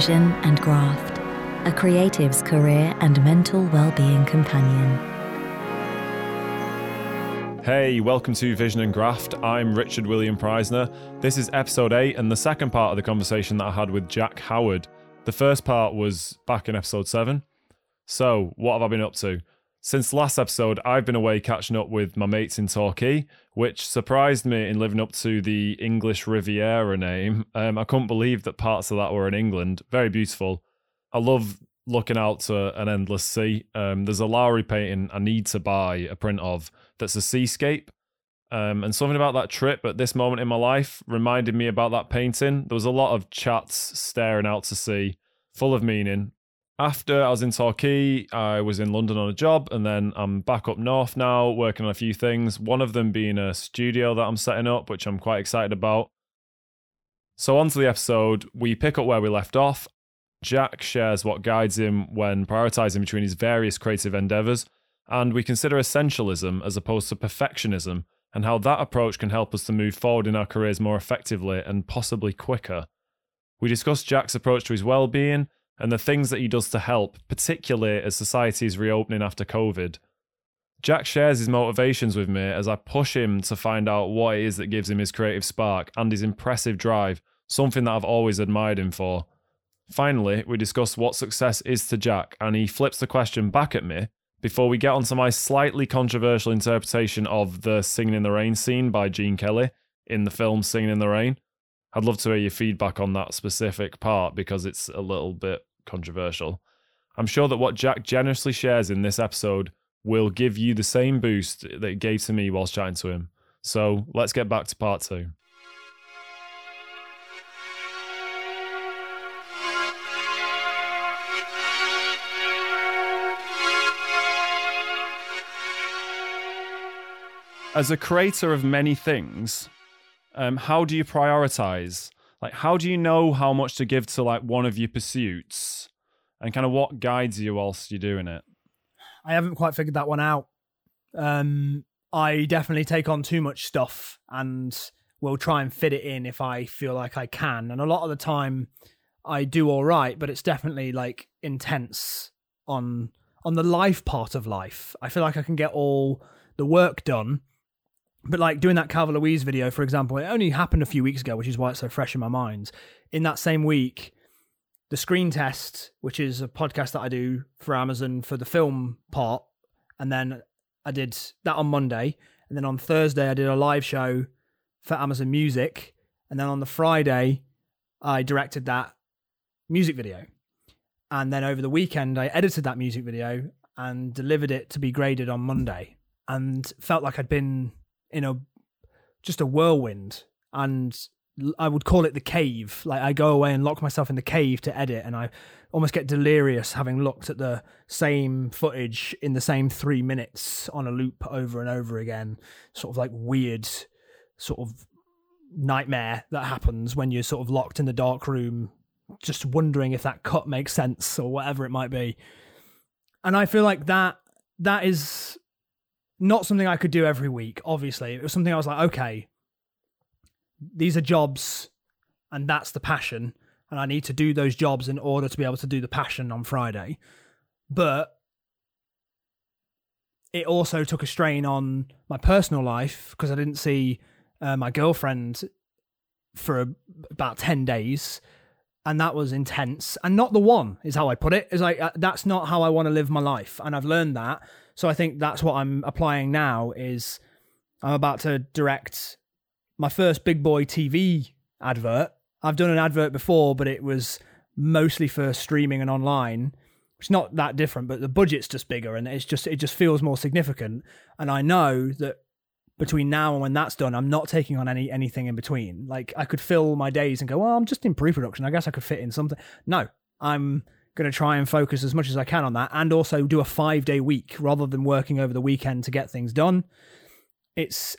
Vision and Graft, a creative's career and mental well-being companion. Hey, welcome to Vision and Graft. I'm Richard William Preisner. This is episode 8 and the second part of the conversation that I had with Jack Howard. The first part was back in episode 7. So, what have I been up to? Since last episode, I've been away catching up with my mates in Torquay, which surprised me in living up to the English Riviera name. Um, I couldn't believe that parts of that were in England. Very beautiful. I love looking out to an endless sea. Um, there's a Lowry painting I need to buy a print of that's a seascape. Um, and something about that trip at this moment in my life reminded me about that painting. There was a lot of chats staring out to sea, full of meaning. After I was in Torquay, I was in London on a job, and then I'm back up north now, working on a few things. One of them being a studio that I'm setting up, which I'm quite excited about. So, on to the episode. We pick up where we left off. Jack shares what guides him when prioritizing between his various creative endeavors, and we consider essentialism as opposed to perfectionism, and how that approach can help us to move forward in our careers more effectively and possibly quicker. We discuss Jack's approach to his well being and the things that he does to help, particularly as society is reopening after COVID. Jack shares his motivations with me as I push him to find out what it is that gives him his creative spark and his impressive drive, something that I've always admired him for. Finally, we discuss what success is to Jack, and he flips the question back at me before we get onto my slightly controversial interpretation of the Singing in the Rain scene by Gene Kelly in the film Singing in the Rain. I'd love to hear your feedback on that specific part because it's a little bit controversial. I'm sure that what Jack generously shares in this episode will give you the same boost that it gave to me whilst chatting to him. So let's get back to part two. As a creator of many things, um, how do you prioritize? Like, how do you know how much to give to like one of your pursuits, and kind of what guides you whilst you're doing it? I haven't quite figured that one out. Um, I definitely take on too much stuff and will try and fit it in if I feel like I can. And a lot of the time, I do all right, but it's definitely like intense on on the life part of life. I feel like I can get all the work done but like doing that Calva Louise video, for example, it only happened a few weeks ago, which is why it's so fresh in my mind. In that same week, the Screen Test, which is a podcast that I do for Amazon for the film part, and then I did that on Monday, and then on Thursday I did a live show for Amazon Music, and then on the Friday I directed that music video, and then over the weekend I edited that music video and delivered it to be graded on Monday, and felt like I'd been in a just a whirlwind and I would call it the cave. Like I go away and lock myself in the cave to edit, and I almost get delirious having looked at the same footage in the same three minutes on a loop over and over again. Sort of like weird, sort of nightmare that happens when you're sort of locked in the dark room, just wondering if that cut makes sense or whatever it might be. And I feel like that that is not something I could do every week, obviously. It was something I was like, okay, these are jobs and that's the passion. And I need to do those jobs in order to be able to do the passion on Friday. But it also took a strain on my personal life because I didn't see uh, my girlfriend for about 10 days and that was intense and not the one is how i put it is like uh, that's not how i want to live my life and i've learned that so I think that's what I'm applying now is I'm about to direct my first big boy TV advert. I've done an advert before, but it was mostly for streaming and online. It's not that different, but the budget's just bigger and it's just it just feels more significant. And I know that between now and when that's done, I'm not taking on any anything in between. Like I could fill my days and go, well, I'm just in pre-production. I guess I could fit in something. No, I'm going to try and focus as much as I can on that and also do a five day week rather than working over the weekend to get things done. It's,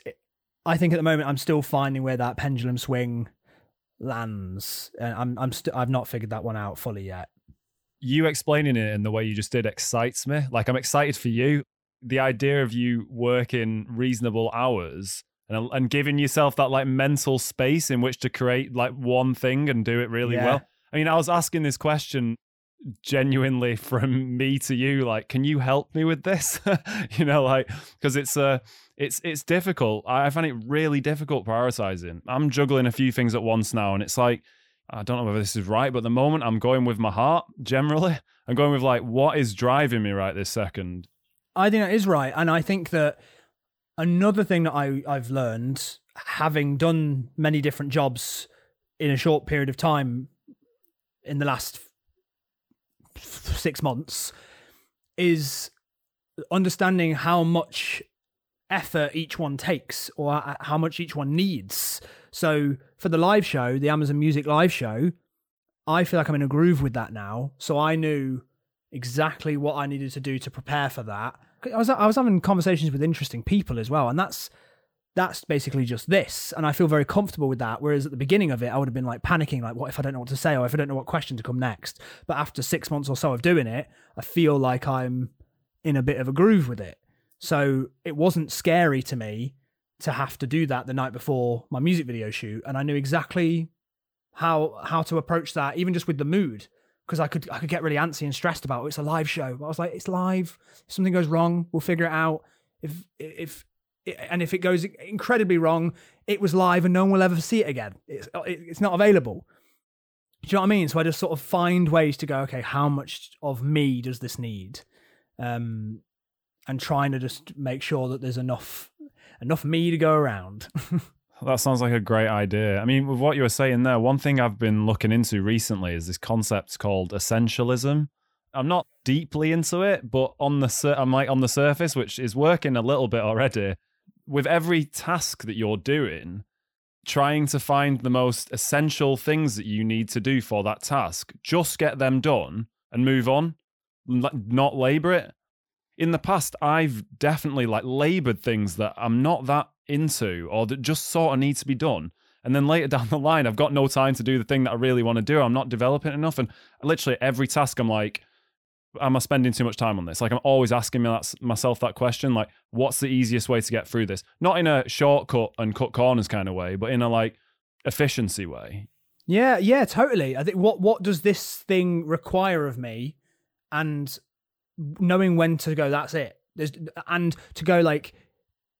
I think at the moment I'm still finding where that pendulum swing lands. And I'm, I'm still, I've not figured that one out fully yet. You explaining it in the way you just did excites me. Like I'm excited for you. The idea of you working reasonable hours and, and giving yourself that like mental space in which to create like one thing and do it really yeah. well I mean, I was asking this question genuinely from me to you like can you help me with this? You know like because it's uh it's it's difficult. I find it really difficult prioritizing. I'm juggling a few things at once now and it's like i don't know whether this is right but at the moment i'm going with my heart generally i'm going with like what is driving me right this second. I think that is right, and I think that another thing that I I've learned having done many different jobs in a short period of time in the last six months is understanding how much effort each one takes or how much each one needs. So for the live show, the Amazon Music live show, I feel like I'm in a groove with that now. So I knew exactly what I needed to do to prepare for that. I was I was having conversations with interesting people as well, and that's that's basically just this, and I feel very comfortable with that. Whereas at the beginning of it, I would have been like panicking, like, what if I don't know what to say, or if I don't know what question to come next. But after six months or so of doing it, I feel like I'm in a bit of a groove with it. So it wasn't scary to me to have to do that the night before my music video shoot, and I knew exactly how how to approach that, even just with the mood because I could I could get really antsy and stressed about it. It's a live show. But I was like, it's live. If something goes wrong, we'll figure it out. If if and if it goes incredibly wrong, it was live and no one will ever see it again. It's it's not available. Do you know what I mean? So I just sort of find ways to go. Okay, how much of me does this need? Um, and trying to just make sure that there's enough enough me to go around. That sounds like a great idea. I mean, with what you were saying there, one thing I've been looking into recently is this concept called essentialism. I'm not deeply into it, but on the I'm like on the surface, which is working a little bit already. With every task that you're doing, trying to find the most essential things that you need to do for that task, just get them done and move on, not labor it. In the past, I've definitely like labored things that I'm not that into or that just sort of need to be done. And then later down the line, I've got no time to do the thing that I really want to do. I'm not developing enough. And literally every task, I'm like, am I spending too much time on this? Like I'm always asking myself that question, like, what's the easiest way to get through this? Not in a shortcut and cut corners kind of way, but in a like efficiency way. Yeah, yeah, totally. I think what what does this thing require of me, and knowing when to go. That's it. There's and to go like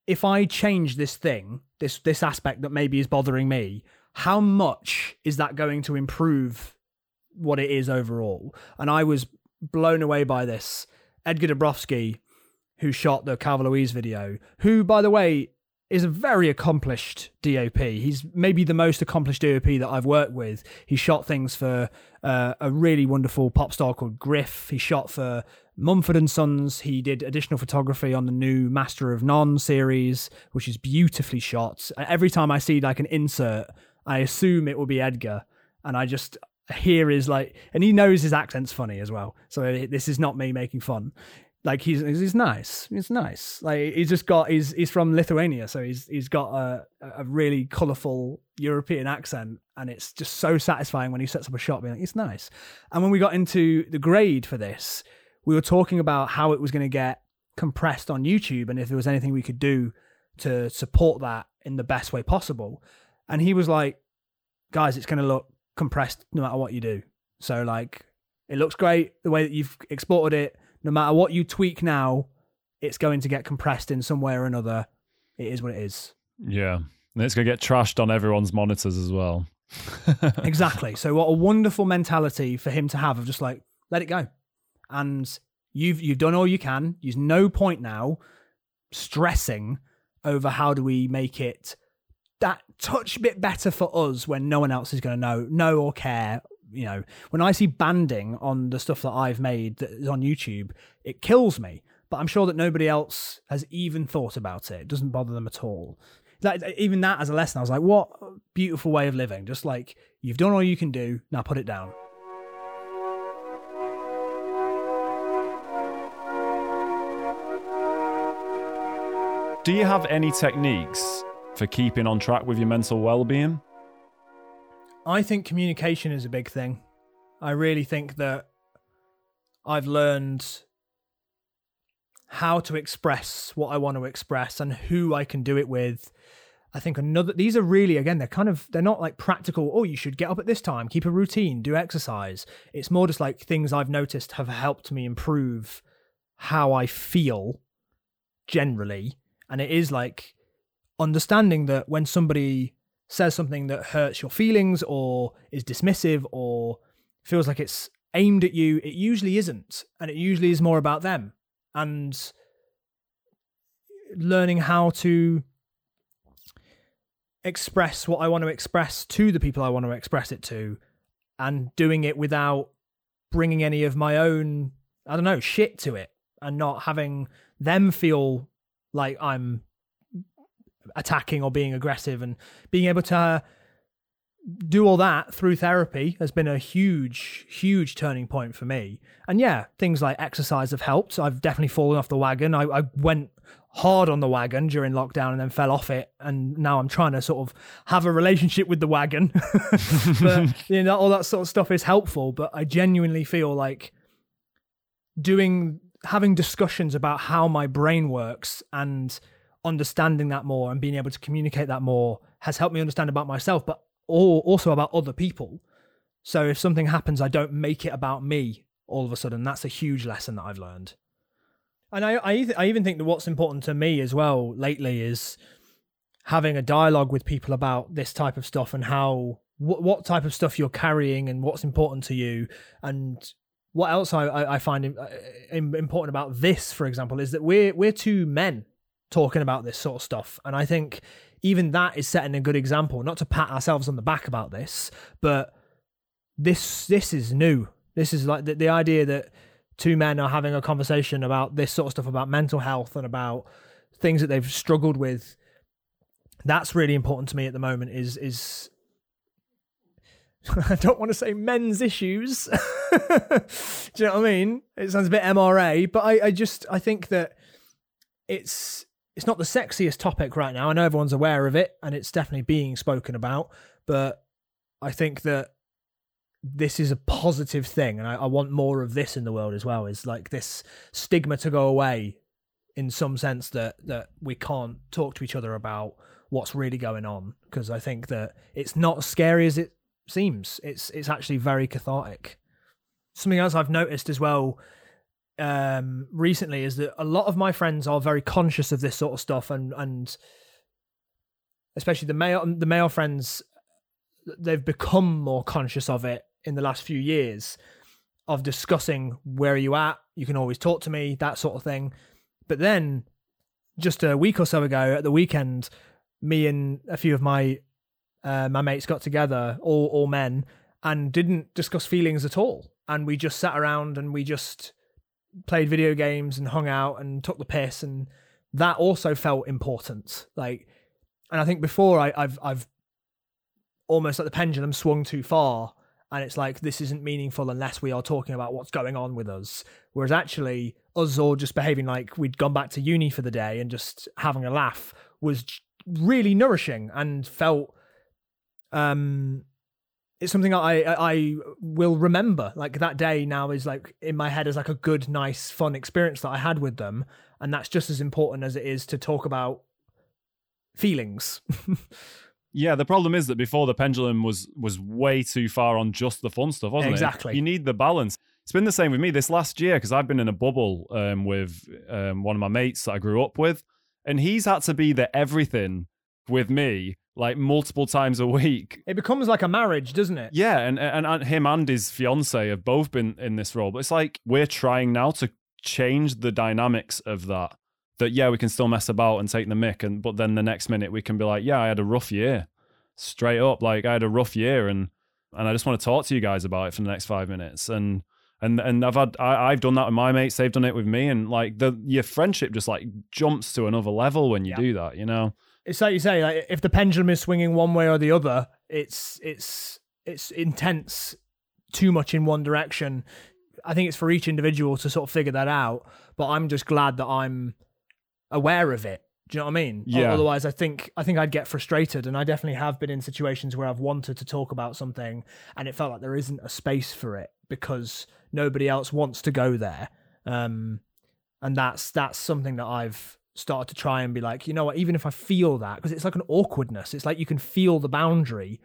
if I change this thing, this this aspect that maybe is bothering me, how much is that going to improve what it is overall? And I was blown away by this. Edgar Dabrowski, who shot the Calva Louise video, who, by the way, is a very accomplished DOP. He's maybe the most accomplished DOP that I've worked with. He shot things for uh, a really wonderful pop star called Griff. He shot for Mumford and Sons. He did additional photography on the new Master of None series, which is beautifully shot. Every time I see like an insert, I assume it will be Edgar, and I just hear his like, and he knows his accent's funny as well. So this is not me making fun. Like he's he's nice. He's nice. Like he's just got he's he's from Lithuania, so he's he's got a a really colourful European accent, and it's just so satisfying when he sets up a shot. Being like, it's nice. And when we got into the grade for this, we were talking about how it was going to get compressed on YouTube and if there was anything we could do to support that in the best way possible. And he was like, guys, it's going to look compressed no matter what you do. So, like, it looks great the way that you've exported it. No matter what you tweak now, it's going to get compressed in some way or another. It is what it is. Yeah. And it's going to get trashed on everyone's monitors as well. exactly. So, what a wonderful mentality for him to have of just like, let it go and you've you've done all you can. There's no point now stressing over how do we make it that touch bit better for us when no one else is going to know, know or care. You know, when I see banding on the stuff that I've made that is on YouTube, it kills me. But I'm sure that nobody else has even thought about it. It doesn't bother them at all. Like even that as a lesson, I was like, what beautiful way of living. Just like you've done all you can do, now put it down. Do you have any techniques for keeping on track with your mental well-being? I think communication is a big thing. I really think that I've learned how to express what I want to express and who I can do it with I think another these are really again they're kind of they're not like practical oh you should get up at this time keep a routine do exercise it's more just like things I've noticed have helped me improve how I feel generally and it is like understanding that when somebody says something that hurts your feelings or is dismissive or feels like it's aimed at you it usually isn't and it usually is more about them and learning how to express what I want to express to the people I want to express it to and doing it without bringing any of my own I don't know shit to it and not having them feel like I'm attacking or being aggressive and being able to uh, do all that through therapy has been a huge huge turning point for me. And yeah things like exercise have helped. I've definitely fallen off the wagon. I, I went hard on the wagon during lockdown and then fell off it and now i'm trying to sort of have a relationship with the wagon. But you know all that sort of stuff is helpful but i genuinely feel like doing having discussions about how my brain works and understanding that more and being able to communicate that more has helped me understand about myself but also about other people. So if something happens i don't make it about me all of a sudden. That's a huge lesson that i've learned. And i i, I even think that what's important to me as well lately is having a dialogue with people about this type of stuff and how what, what type of stuff you're carrying and what's important to you. And what else I, I find uh, important about this, for example, is that we're we're two men talking about this sort of stuff. And I think even that is setting a good example, not to pat ourselves on the back about this, but this this is new. This is like the, the idea that two men are having a conversation about this sort of stuff about mental health and about things that they've struggled with. That's really important to me at the moment is is I don't want to say men's issues. Do you know what I mean? It sounds a bit MRA, but I, I just I think that it's it's not the sexiest topic right now. I know everyone's aware of it and it's definitely being spoken about, but I think that this is a positive thing and I, I, want more of this in the world as well. Is like this stigma to go away in some sense that that we can't talk to each other about what's really going on because I think that it's not as scary as it seems. It's it's actually very cathartic. Something else I've noticed as well um, recently is that a lot of my friends are very conscious of this sort of stuff, and and especially the male the male friends, they've become more conscious of it in the last few years of discussing where are you at. You can always talk to me, that sort of thing. But then, just a week or so ago, at the weekend, me and a few of my uh, my mates got together, all all men, and didn't discuss feelings at all. And we just sat around and we just played video games and hung out and took the piss and that also felt important. Like and i think before I, have i've almost like the pendulum swung too far and it's like this isn't meaningful unless we are talking about what's going on with us. Whereas actually us all just behaving like we'd gone back to uni for the day and just having a laugh was really nourishing and felt um it's something I, I, I will remember. Like that day now is like in my head as like a good, nice, fun experience that I had with them, and that's just as important as it is to talk about feelings. yeah, the problem is that before the pendulum was was way too far on just the fun stuff, wasn't exactly. it? Exactly. You need the balance. It's been the same with me this last year because I've been in a bubble um, with um, one of my mates that I grew up with, and he's had to be the everything with me like multiple times a week. It becomes like a marriage, doesn't it? Yeah, and, and and him and his fiance have both been in this role, but it's like we're trying now to change the dynamics of that. That yeah, we can still mess about and take the mick, and but then the next minute we can be like, yeah, I had a rough year, straight up, like I had a rough year, and and I just want to talk to you guys about it for the next five minutes, and and and I've had I, have done that with my mates, they've done it with me, and like the your friendship just like jumps to another level when you yeah. do that, you know it's like you say, like if the pendulum is swinging one way or the other, it's it's it's intense too much in one direction. I think it's for each individual to sort of figure that out. But I'm just glad that I'm aware of it. Do you know what I mean? Yeah. Otherwise, I think I think I'd get frustrated, and I definitely have been in situations where I've wanted to talk about something, and it felt like there isn't a space for it because nobody else wants to go there. Um, and that's that's something that I've started to try and be like, you know what, even if I feel that, because it's like an awkwardness, it's like you can feel the boundary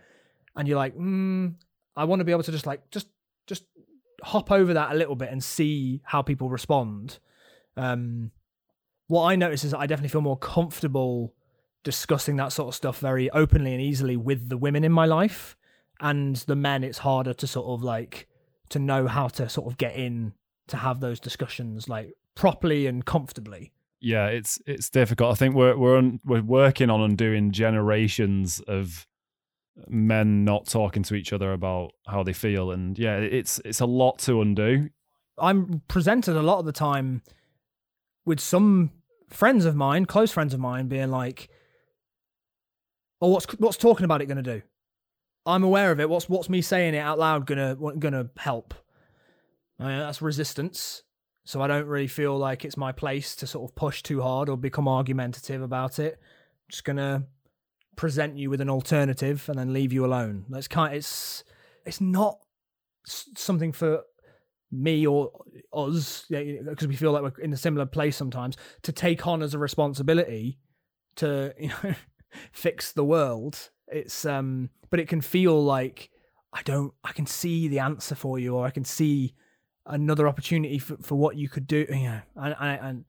and you're like, mm, I want to be able to just like, just, just hop over that a little bit and see how people respond. Um, what I notice is I definitely feel more comfortable discussing that sort of stuff very openly and easily with the women in my life. And the men, it's harder to sort of like to know how to sort of get in to have those discussions like properly and comfortably. Yeah, it's it's difficult. I think we're we're we're working on undoing generations of men not talking to each other about how they feel, and yeah, it's it's a lot to undo. I'm presented a lot of the time with some friends of mine, close friends of mine, being like, "Oh, what's what's talking about it going to do?" I'm aware of it. What's what's me saying it out loud gonna gonna help? Uh, that's resistance. So I don't really feel like it's my place to sort of push too hard or become argumentative about it. I'm just gonna present you with an alternative and then leave you alone. That's kind. Of, it's it's not something for me or us because we feel like we're in a similar place sometimes to take on as a responsibility to you know fix the world it's um but it can feel like i don't i can see the answer for you or i can see another opportunity for, for what you could do. You know, and, and, and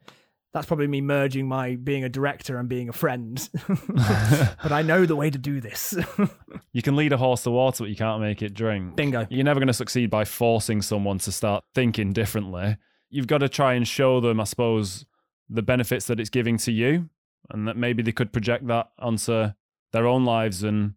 that's probably me merging my being a director and being a friend. but I know the way to do this. you can lead a horse to water, but you can't make it drink. Bingo. You're never going to succeed by forcing someone to start thinking differently. You've got to try and show them, I suppose, the benefits that it's giving to you, and that maybe they could project that onto their own lives and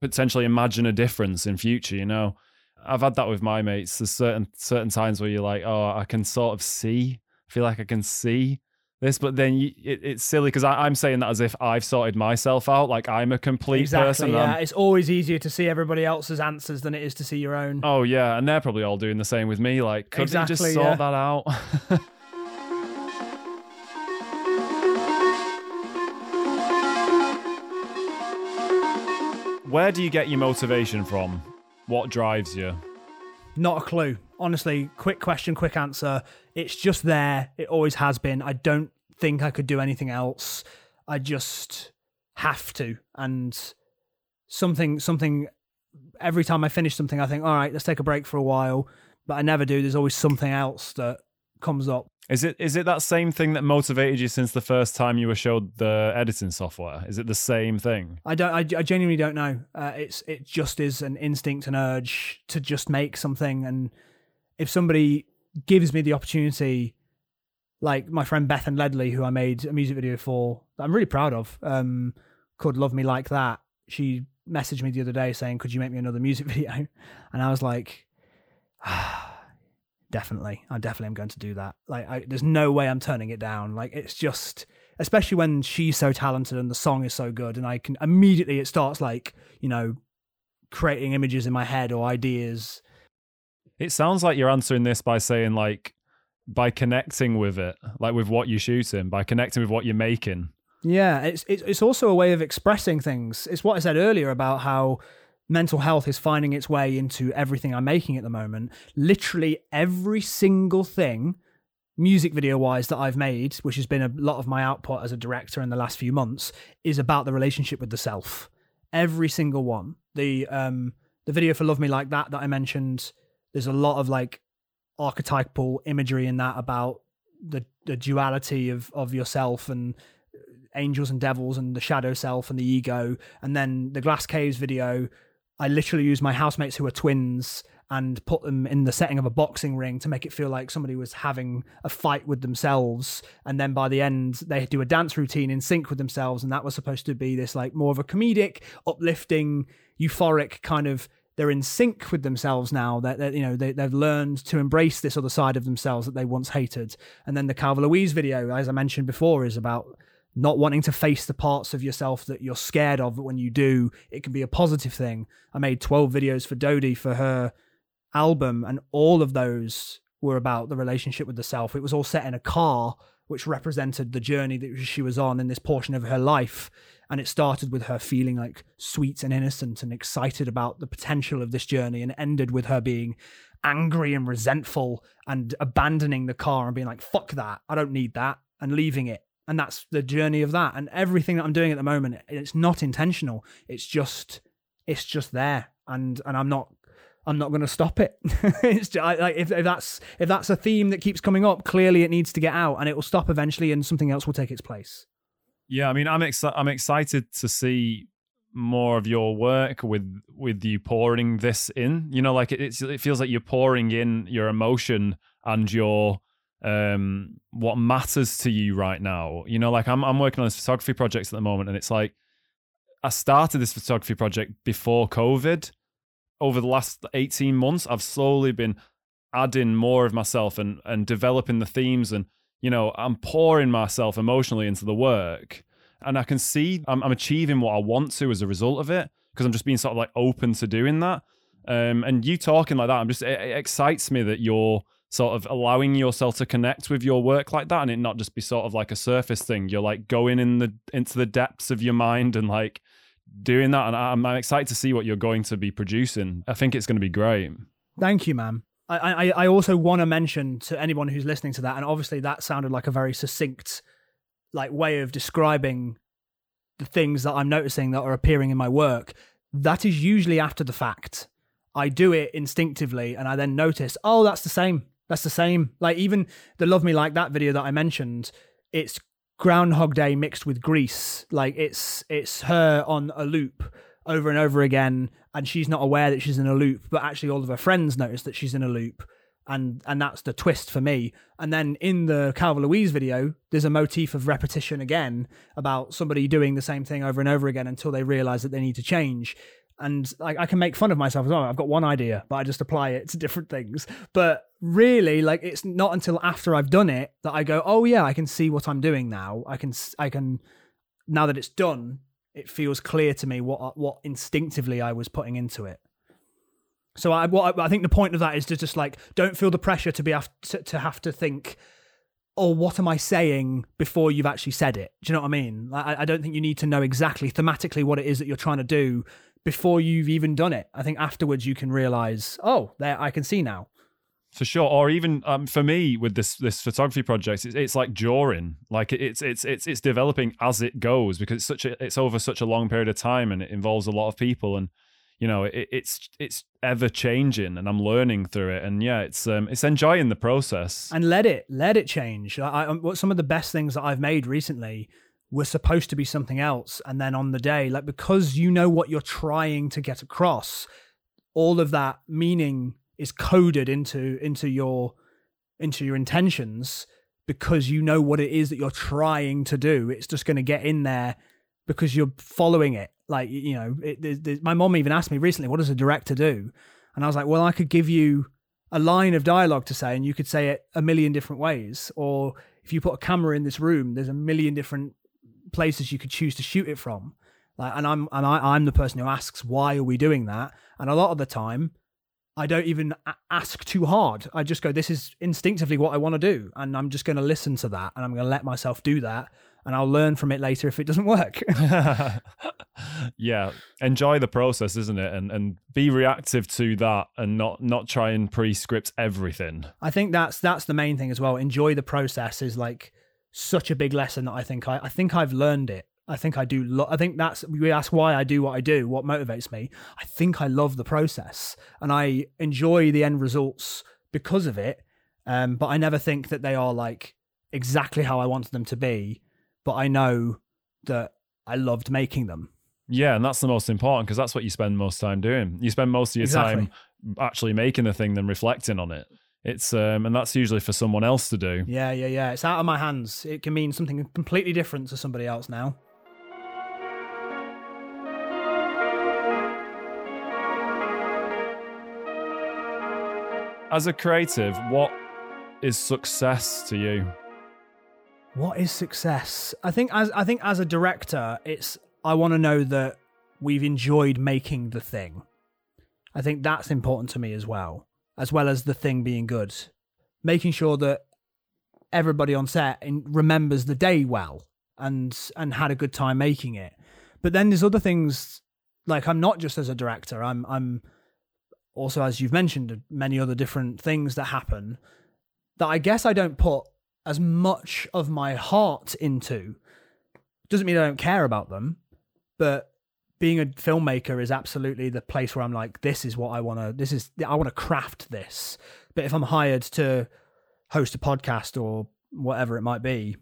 potentially imagine a difference in future. You know, I've had that with my mates. There's certain certain times where you're like, oh, I can sort of see, I feel like I can see this, but then you, it, it's silly because I'm saying that as if I've sorted myself out, like I'm a complete exactly, person. Yeah, it's always easier to see everybody else's answers than it is to see your own. Oh yeah, and they're probably all doing the same with me. Like, could exactly, just sort yeah. that out? Where do you get your motivation from? What drives you? Not a clue. Honestly, quick question, quick answer. It's just there. It always has been. I don't think I could do anything else. I just have to. And something, something, every time I finish something, I think, all right, let's take a break for a while. But I never do. There's always something else that comes up. Is it is it that same thing that motivated you since the first time you were showed the editing software? Is it the same thing? I don't. I, I genuinely don't know. Uh, it's it just is an instinct, an urge to just make something. And if somebody gives me the opportunity, like my friend Bethan Leadley, who I made a music video for, that I'm really proud of, um, called "Love Me Like That." She messaged me the other day saying, "Could you make me another music video?" And I was like. Ah definitely i definitely am going to do that. Like I, there's no way i'm turning it down. Like it's just especially when she's so talented and the song is so good and i can immediately it starts like you know creating images in my head or ideas. It sounds like you're answering this by saying like by connecting with it like with what you're shooting by connecting with what you're making. Yeah it's it's, it's also a way of expressing things. It's what i said earlier about how mental health is finding its way into everything I'm making at the moment. Literally every single thing, music video wise, that I've made, which has been a lot of my output as a director in the last few months, is about the relationship with the self. Every single one. The um the video for Love Me Like That that I mentioned, there's a lot of like archetypal imagery in that about the the duality of of yourself and angels and devils and the shadow self and the ego and then the glass caves video I literally used my housemates who are twins and put them in the setting of a boxing ring to make it feel like somebody was having a fight with themselves. And then by the end, they do a dance routine in sync with themselves. And that was supposed to be this like more of a comedic, uplifting, euphoric kind of. They're in sync with themselves now. That you know they, they've learned to embrace this other side of themselves that they once hated. And then the Calva Louise video, as I mentioned before, is about not wanting to face the parts of yourself that you're scared of but when you do it can be a positive thing. I made 12 videos for dodie for her album and all of those were about the relationship with the self. It was all set in a car which represented the journey that she was on in this portion of her life and it started with her feeling like sweet and innocent and excited about the potential of this journey and ended with her being angry and resentful and abandoning the car and being like fuck that. I don't need that and leaving it and that's the journey of that. And everything that I'm doing at the moment, it's not intentional. It's just it's just there, and and I'm not I'm not going to stop it. it's just, I, like if, if that's if that's a theme that keeps coming up, clearly it needs to get out, and it will stop eventually, and something else will take its place. Yeah, I mean, I'm exci- I'm excited to see more of your work with with you pouring this in. You know, like it, it's it feels like you're pouring in your emotion and your um what matters to you right now. You know, like I'm I'm working on this photography project at the moment, and it's like I started this photography project before COVID. Over the last 18 months, I've slowly been adding more of myself and and developing the themes and you know i'm pouring myself emotionally into the work and i can see i'm, I'm achieving what i want to as a result of it because i'm just being sort of like open to doing that um, and you talking like that i'm just it, it excites me that you're sort of allowing yourself to connect with your work like that and it not just be sort of like a surface thing you're like going in the into the depths of your mind and like doing that and i'm, I'm excited to see what you're going to be producing i think it's going to be great Thank you, ma'am. I, I, I also want to mention to anyone who's listening to that, and obviously that sounded like a very succinct, like way of describing the things that I'm noticing that are appearing in my work. That is usually after the fact. I do it instinctively, and I then notice, oh, that's the same. That's the same. Like even the "Love Me Like That" video that I mentioned, it's Groundhog Day mixed with Grease. Like it's it's her on a loop over and over again and she's not aware that she's in a loop but actually all of her friends notice that she's in a loop and and that's the twist for me and then in the Calva Louise video there's a motif of repetition again about somebody doing the same thing over and over again until they realize that they need to change and I, I can make fun of myself as well i've got one idea but i just apply it to different things but really like it's not until after i've done it that i go oh yeah i can see what i'm doing now i can i can now that it's done it feels clear to me what what instinctively I was putting into it. So I what I, I think the point of that is to just like don't feel the pressure to be have to, to have to think, oh, what am I saying before you've actually said it? Do you know what I mean? I, I don't think you need to know exactly thematically what it is that you're trying to do before you've even done it. I think afterwards you can realize, oh, there I can see now. for sure or even um, for me with this this photography project it's, it's like drawing like it's it's it's it's developing as it goes because it's such a it's over such a long period of time and it involves a lot of people and you know it, it's it's ever changing and i'm learning through it and yeah it's um it's enjoying the process and let it let it change. I, I, what some of the best things that I've made recently were supposed to be something else, and then on the day, like because you know what you're trying to get across, all of that meaning is coded into into your into your intentions because you know what it is that you're trying to do. It's just going to get in there because you're following it. Like you know, it, there's- there's- my mom even asked me recently, "What does a director do?" And I was like, "Well, I could give you a line of dialogue to say, and you could say it a million different ways. Or if you put a camera in this room, there's a million different places you could choose to shoot it from. Like, and I'm and I, I'm the person who asks, "Why are we doing that?" And a lot of the time, I don't even ask too hard. I just go, "This is instinctively what I want to do," and I'm just going to listen to that, and I'm going to let myself do that, and I'll learn from it later if it doesn't work. yeah enjoy the process isn't it and and be reactive to that and not not try and pre-script everything I think that's that's the main thing as well. Enjoy the process is like such a big lesson that I think I, I think I've learned it. I think I do. Lo- I think that's we ask why I do what I do, what motivates me. I think I love the process and I enjoy the end results because of it. Um, but I never think that they are like exactly how I wanted them to be. But I know that I loved making them. yeah and that's the most important because that's what you spend most time doing you spend most of your Exactly. time actually making the thing than reflecting on it it's um and that's usually for someone else to do Yeah, yeah, yeah. It's out of my hands. It can mean something completely different to somebody else now. as a creative what is success to you What is success? I think as I think as a director, it's I want to know that we've enjoyed making the thing. I think that's important to me as well, as well as the thing being good. Making sure that everybody on set remembers the day well and and had a good time making it. But then there's other things like I'm not just as a director. I'm I'm also as you've mentioned many other different things that happen that I guess I don't put as much of my heart into. Doesn't mean I don't care about them, but being a filmmaker is absolutely the place where I'm like, this is what I want to. This is I want to craft this. But if I'm hired to host a podcast or whatever it might be,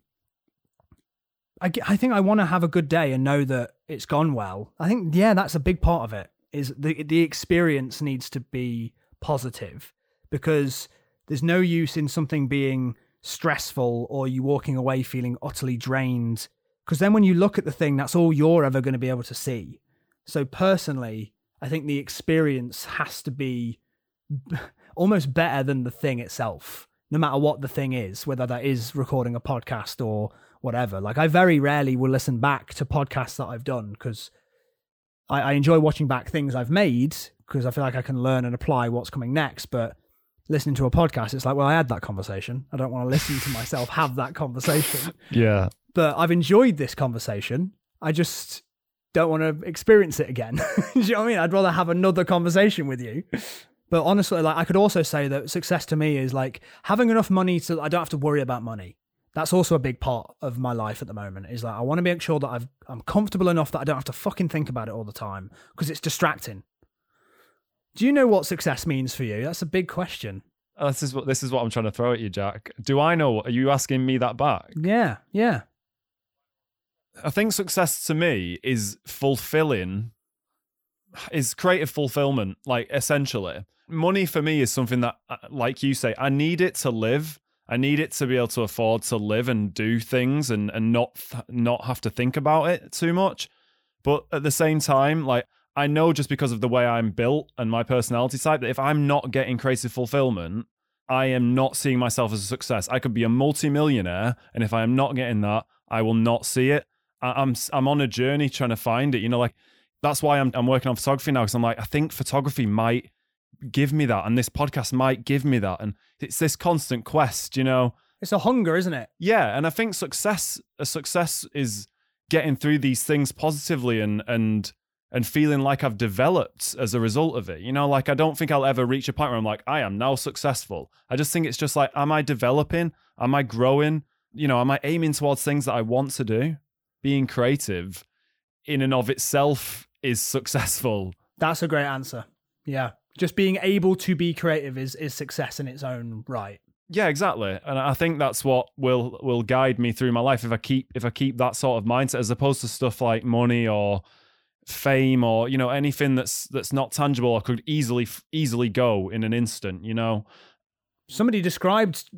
I, I think I want to have a good day and know that it's gone well. I think yeah, that's a big part of it. Is the the experience needs to be positive because there's no use in something being stressful or you walking away feeling utterly drained because then when you look at the thing that's all you're ever going to be able to see so personally i think the experience has to be almost better than the thing itself no matter what the thing is whether that is recording a podcast or whatever like i very rarely will listen back to podcasts that i've done because I, I enjoy watching back things i've made because i feel like i can learn and apply what's coming next but listening to a podcast, it's like, well, I had that conversation. I don't want to listen to myself have that conversation. Yeah. But I've enjoyed this conversation. I just don't want to experience it again. Do you know what I mean? I'd rather have another conversation with you. But honestly, like I could also say that success to me is like having enough money so I don't have to worry about money. That's also a big part of my life at the moment. Is like I want to make sure that I've I'm comfortable enough that I don't have to fucking think about it all the time because it's distracting. Do you know what success means for you? That's a big question. Uh, this is what this is what I'm trying to throw at you, Jack. Do I know? Are you asking me that back? Yeah, yeah. I think success to me is fulfilling, is creative fulfillment. Like essentially, money for me is something that, uh, like you say, I need it to live. I need it to be able to afford to live and do things and and not not have to think about it too much. But at the same time, like I know just because of the way I'm built and my personality type that if I'm not getting creative fulfillment, I am not seeing myself as a success. I could be a multimillionaire, and if I am not getting that, I will not see it. I, am I'm on a journey trying to find it. You know, like that's why I'm I'm working on photography now because I'm like I think photography might give me that, and this podcast might give me that, and it's this constant quest. You know, it's a hunger, isn't it? Yeah, and I think success a success is getting through these things positively and and and feeling like I've developed as a result of it. You know, like I don't think I'll ever reach a point where I'm like, I am now successful. I just think it's just like, am I developing? Am I growing? You know, am I aiming towards things that I want to do? Being creative in and of itself is successful. That's a great answer. Yeah. Just being able to be creative is is success in its own right. Yeah, exactly. And I think that's what will will guide me through my life if I keep if I keep that sort of mindset as opposed to stuff like money or fame or you know anything that's that's not tangible or could easily easily go in an instant you know somebody described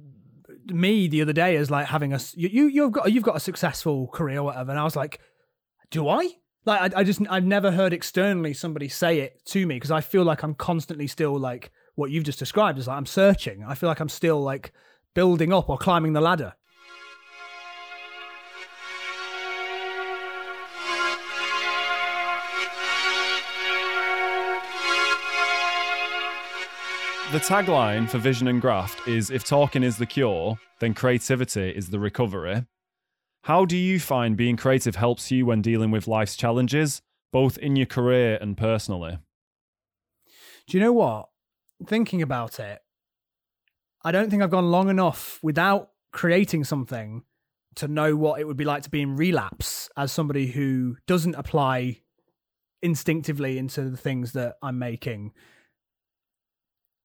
me the other day as like having a you you've got you've got a successful career or whatever and i was like do i? Like I, I just i've never heard externally somebody say it to me because i feel like i'm constantly still like what you've just described is like i'm searching. I feel like i'm still like building up or climbing the ladder The tagline for Vision and Graft is if talking is the cure, then creativity is the recovery. How do you find being creative helps you when dealing with life's challenges, both in your career and personally? Do you know what? Thinking about it, I don't think I've gone long enough without creating something to know what it would be like to be in relapse as somebody who doesn't apply instinctively into the things that I'm making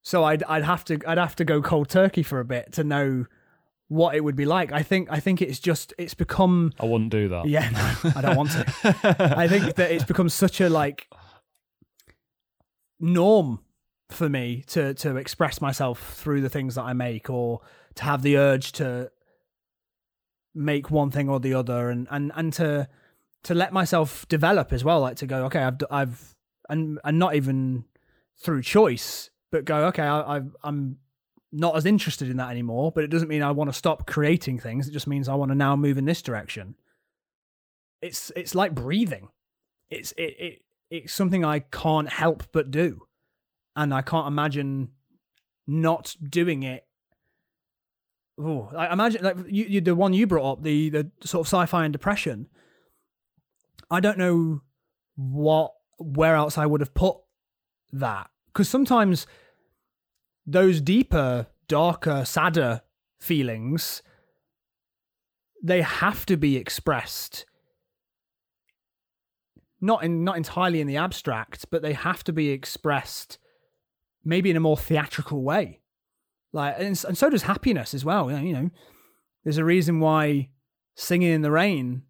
so I'd I'd have to I'd have to go cold turkey for a bit to know what it would be like. I think I think it's just it's become I wouldn't do that. Yeah, no, I don't want to. I think that it's become such a like norm for me to to express myself through the things that I make or to have the urge to make one thing or the other and and and to to let myself develop as well like to go okay I've I've and and not even through choice but go, okay, I, I, I'm not as interested in that anymore. But it doesn't mean I want to stop creating things. It just means I want to now move in this direction. It's it's like breathing. It's it, it it's something I can't help but do, and I can't imagine not doing it. Oh, I imagine like you, you, the one you brought up, the the sort of sci-fi and depression. I don't know what where else I would have put that because sometimes those deeper, darker, sadder feelings they have to be expressed not in not entirely in the abstract, but they have to be expressed maybe in a more theatrical way. Like and, and so does happiness as well. You know, there's a reason why singing in the rain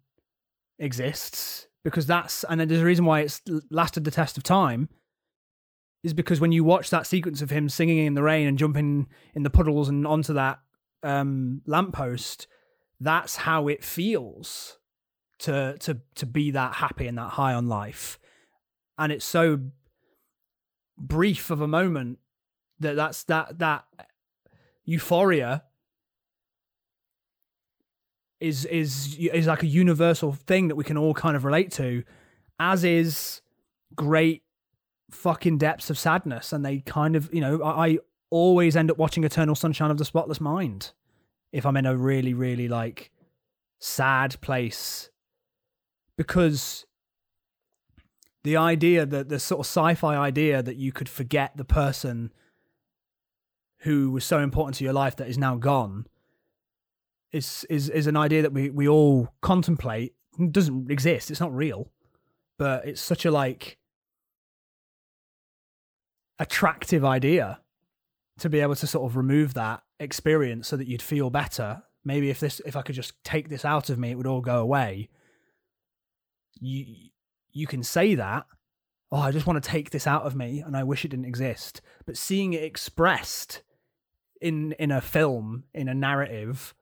exists because that's and there's a reason why it's lasted the test of time is because when you watch that sequence of him singing in the rain and jumping in the puddles and onto that um, lamppost, that's how it feels to to to be that happy and that high on life. And it's so brief of a moment that that's that that euphoria is is is like a universal thing that we can all kind of relate to as is great fucking depths of sadness and they kind of you know I, I always end up watching eternal sunshine of the spotless mind if i'm in a really really like sad place. Because the idea that the sort of sci-fi idea that you could forget the person who was so important to your life that is now gone is is is an idea that we we all contemplate. It doesn't exist. It's not real. But it's such a like attractive idea to be able to sort of remove that experience so that you'd feel better. Maybe if this if i could just take this out of me it would all go away. You you can say that oh i just want to take this out of me and i wish it didn't exist. But seeing it expressed in in a film in a narrative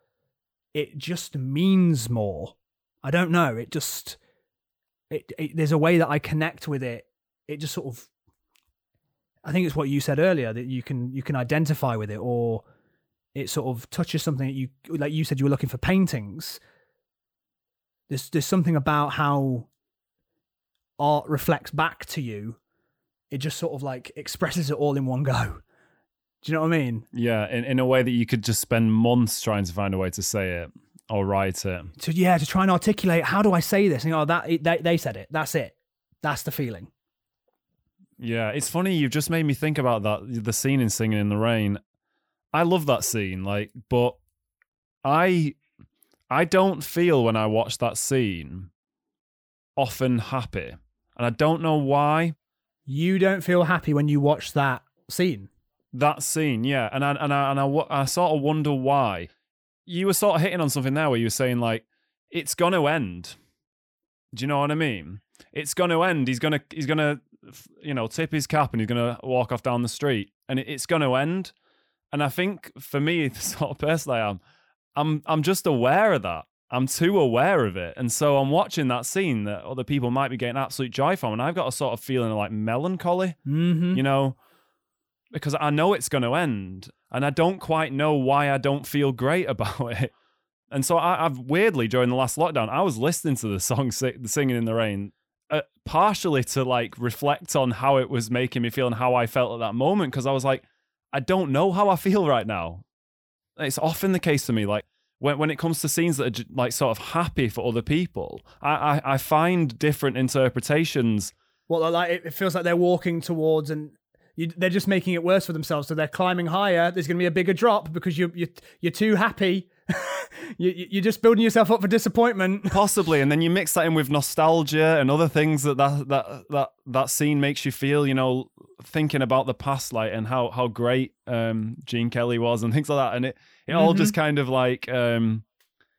it just means more. I don't know. It just it, it there's a way that i connect with it. It just sort of i think it's what you said earlier that you can you can identify with it or it sort of touches something that you like you said you were looking for paintings there's there's something about how art reflects back to you. It just sort of like expresses it all in one go. Do you know what I mean? Yeah, in, in a way that you could just spend months trying to find a way to say it or write it. To yeah, to try and articulate how do I say this? And oh, that they they said it. That's it. That's the feeling. Yeah, it's funny. You've just made me think about that. The scene in Singing in the Rain. I love that scene. Like, but I I don't feel when I watch that scene often happy. And I don't know why. You don't feel happy when you watch that scene. That scene, yeah. And I and I and I, I sort of wonder why. You were sort of hitting on something there where you were saying like it's going to end. Do you know what I mean? It's going to end. He's going to he's going to you know tip his cap and he's going to walk off down the street and it's going to end. And I think for me, the sort of person I am, I'm I'm just aware of that. I'm too aware of it. And so I'm watching that scene that other people might be getting absolute joy from. And I've got a sort of feeling of like melancholy, mm-hmm. you know, because I know it's going to end. And I don't quite know why I don't feel great about it. And so I, have weirdly, during the last lockdown, I was listening to the song the Singing in the Rain, uh, partially to like reflect on how it was making me feel and how I felt at that moment. Because I was like, I don't know how I feel right now. It's often the case for me. Like, when when it comes to scenes that are like sort of happy for other people, I I, I find different interpretations. Well, like it feels like they're walking towards and you, they're just making it worse for themselves. So they're climbing higher. There's going to be a bigger drop because you're, you're, you're too happy. you, you're just building yourself up for disappointment. Possibly, and then you mix that in with nostalgia and other things that that that that, that scene makes you feel. You know, thinking about the past, like and how how great um, Gene Kelly was and things like that, and it it mm-hmm. all just mm-hmm. kind of like um,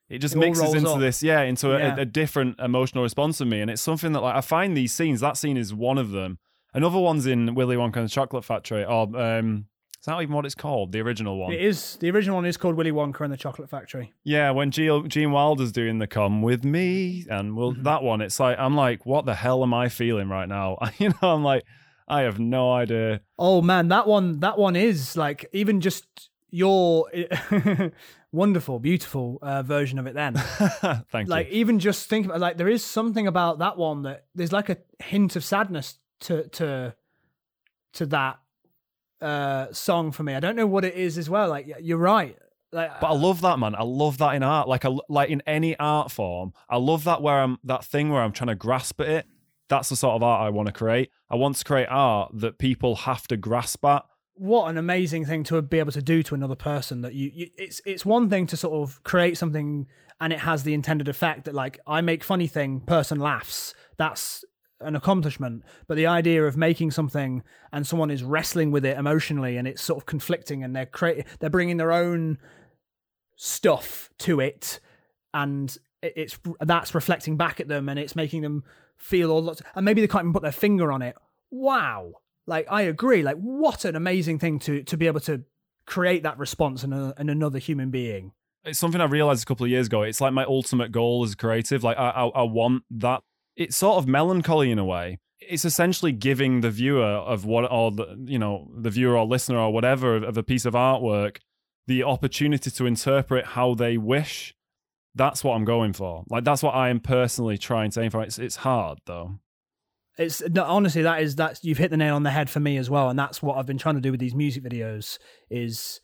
it just it mixes into up. this, yeah, into yeah. A, a, different emotional response in me, and it's something that like I find these scenes. That scene is one of them. Another one's in Willy Wonka and the Chocolate Factory, or um, is that even what it's called? The original one. It is. The original one is called Willy Wonka and the Chocolate Factory. Yeah, when Gene, Gene Wilder's doing the "Come with Me" and well, mm-hmm. that one, it's like I'm like, what the hell am I feeling right now? you know, I'm like, I have no idea. Oh man, that one, that one is like even just your wonderful, beautiful uh, version of it. Then, thank like, you. even just think about like there is something about that one that there's like a hint of sadness to to to that uh song for me. I don't know what it is as well. Like you're right. Like, but I love that man. I love that in art. Like, I, like in any art form, I love that where I'm that thing where I'm trying to grasp at it. That's the sort of art I want to create. I want to create art that people have to grasp at what an amazing thing to be able to do to another person that you, you it's it's one thing to sort of create something and it has the intended effect that like I make funny thing, person laughs. That's an accomplishment. But the idea of making something and someone is wrestling with it emotionally and it's sort of conflicting and they're creating they're bringing their own stuff to it and it's that's reflecting back at them and it's making them feel all lots and maybe they can't even put their finger on it. Wow like I agree. Like what an amazing thing to to be able to create that response in, a, in another human being. It's something I realized a couple of years ago. It's like my ultimate goal as a creative. Like I, I, I want that. It's sort of melancholy in a way. It's essentially giving the viewer of what, or the you know, the viewer or listener or whatever of a piece of artwork, the opportunity to interpret how they wish. That's what I'm going for. Like that's what I am personally trying to aim for. It's it's hard though it's honestly that is that you've hit the nail on the head for me as well and that's what i've been trying to do with these music videos is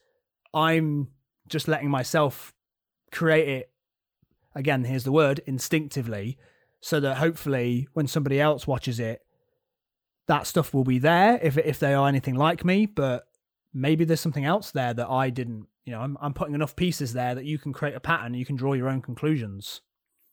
i'm just letting myself create it again here's the word instinctively so that hopefully when somebody else watches it that stuff will be there if if they are anything like me but maybe there's something else there that i didn't you know i'm, I'm putting enough pieces there that you can create a pattern you can draw your own conclusions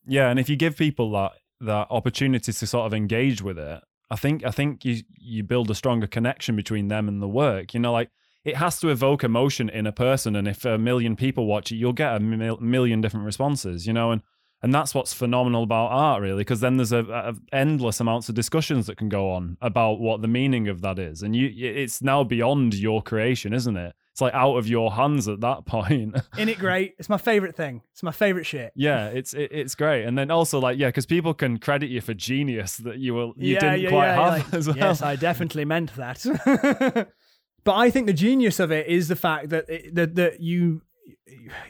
yeah and if you give people that that opportunity to sort of engage with it, I think I think you you build a stronger connection between them and the work. You know, like it has to evoke emotion in a person, and if a million people watch it, you'll get a mil- million different responses. You know, and and that's what's phenomenal about art, really, because then there's a, a, endless amounts of discussions that can go on about what the meaning of that is, and you it's now beyond your creation, isn't it? it's like out of your hands at that point. In it great? It's my favorite thing. It's my favorite shit. Yeah, it's it, it's great. And then also like yeah, because people can credit you for genius that you will you yeah, didn't yeah, quite yeah, have like, as well. Yes, I definitely meant that. but I think the genius of it is the fact that it, that that you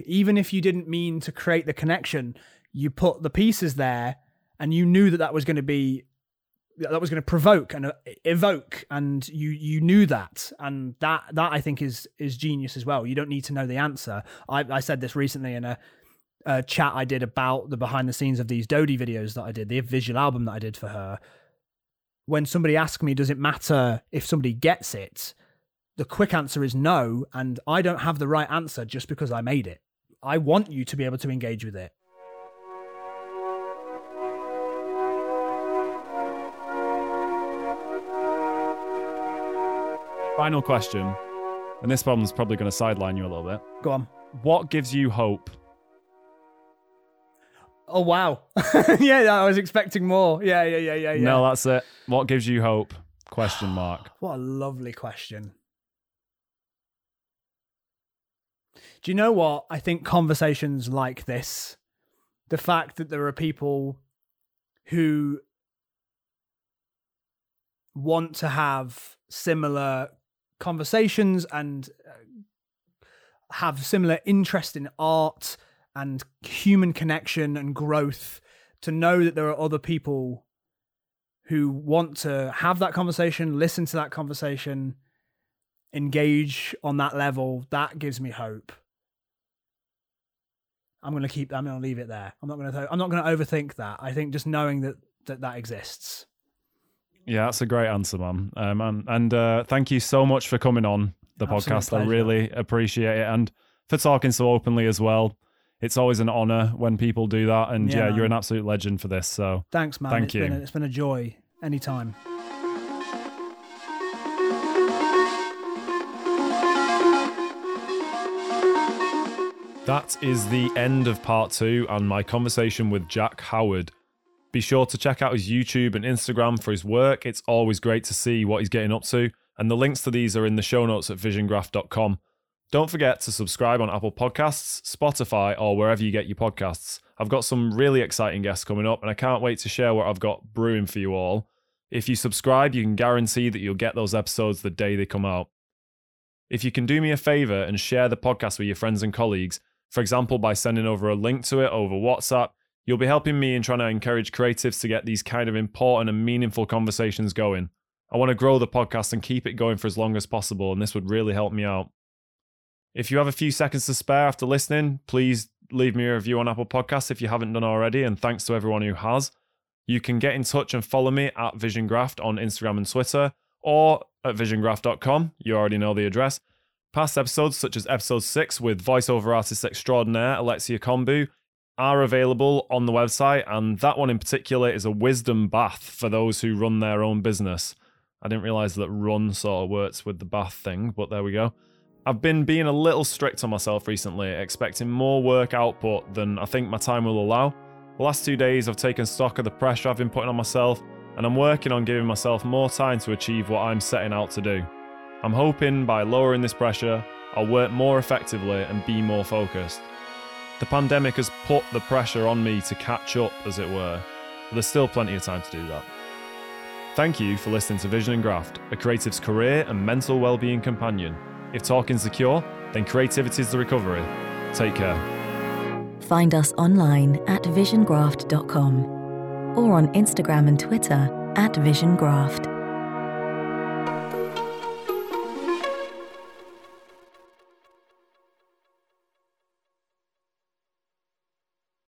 even if you didn't mean to create the connection, you put the pieces there and you knew that that was going to be that was going to provoke and uh, evoke and you you knew that. And that that i think is is genius as well. You don't need to know the answer. I, I said this recently in a, a chat i did about the behind the scenes of these dodie videos that i did the visual album that i did for her. When somebody asks me does it matter if somebody gets it? the quick answer is no and i don't have the right answer just because i made it. I want you to be able to engage with it Final question, and this one's probably going to sideline you a little bit. go on What gives you hope? Oh wow! yeah, I was expecting more. Yeah, yeah, yeah, yeah, yeah. No, that's it. What gives you hope? Question mark. What a lovely question. Do you know what? I think conversations like this, the fact that there are people who want to have similar conversations and uh, have similar interest in art and human connection and growth to know that there are other people who want to have that conversation, listen to that conversation, engage on that level, that gives me hope. I'm going to keep I'm going to leave it there. I'm not going to I'm not going to overthink that. I think just knowing that that that exists. Yeah, that's a great answer, man. Um, and, and uh, thank you so much for coming on the Absolute podcast. I really appreciate it, and for talking so openly as well. It's always an honor when people do that, and Yeah, yeah, you're an absolute legend for this. So Thanks, man. Thank It's you. Been a, it's been a joy. Anytime. That is the end of part two and my conversation with Jack Howard. Be sure to check out his YouTube and Instagram for his work. It's always great to see what he's getting up to, and the links to these are in the show notes at visiongraft.com. Don't forget to subscribe on Apple Podcasts, Spotify, or wherever you get your podcasts. I've got some really exciting guests coming up, and I can't wait to share what I've got brewing for you all. If you subscribe, you can guarantee that you'll get those episodes the day they come out. If you can do me a favor and share the podcast with your friends and colleagues, for example, by sending over a link to it over WhatsApp, you'll be helping me in trying to encourage creatives to get these kind of important and meaningful conversations going. I want to grow the podcast and keep it going for as long as possible, and this would really help me out. If you have a few seconds to spare after listening, please leave me a review on Apple Podcasts if you haven't done already, and thanks to everyone who has. You can get in touch and follow me at Vision Graft on Instagram and Twitter, or at visiongraft.com. You already know the address. Past episodes, such as episode 6 with voiceover artist extraordinaire Alexia Kombu, are available on the website, and that one in particular is a wisdom bath for those who run their own business. I didn't realize that run sort of works with the bath thing, but there we go. I've been being a little strict on myself recently, expecting more work output than I think my time will allow. The last two days, I've taken stock of the pressure I've been putting on myself, and I'm working on giving myself more time to achieve what I'm setting out to do. I'm hoping by lowering this pressure, I'll work more effectively and be more focused. The pandemic has put the pressure on me to catch up, as it were, but there's still plenty of time to do that. Thank you for listening to Vision and Graft, a creative's career and mental well-being companion. If talking's the cure, then creativity's the recovery. Take care. Find us online at visiongraft.com or on Instagram and Twitter at visiongraft.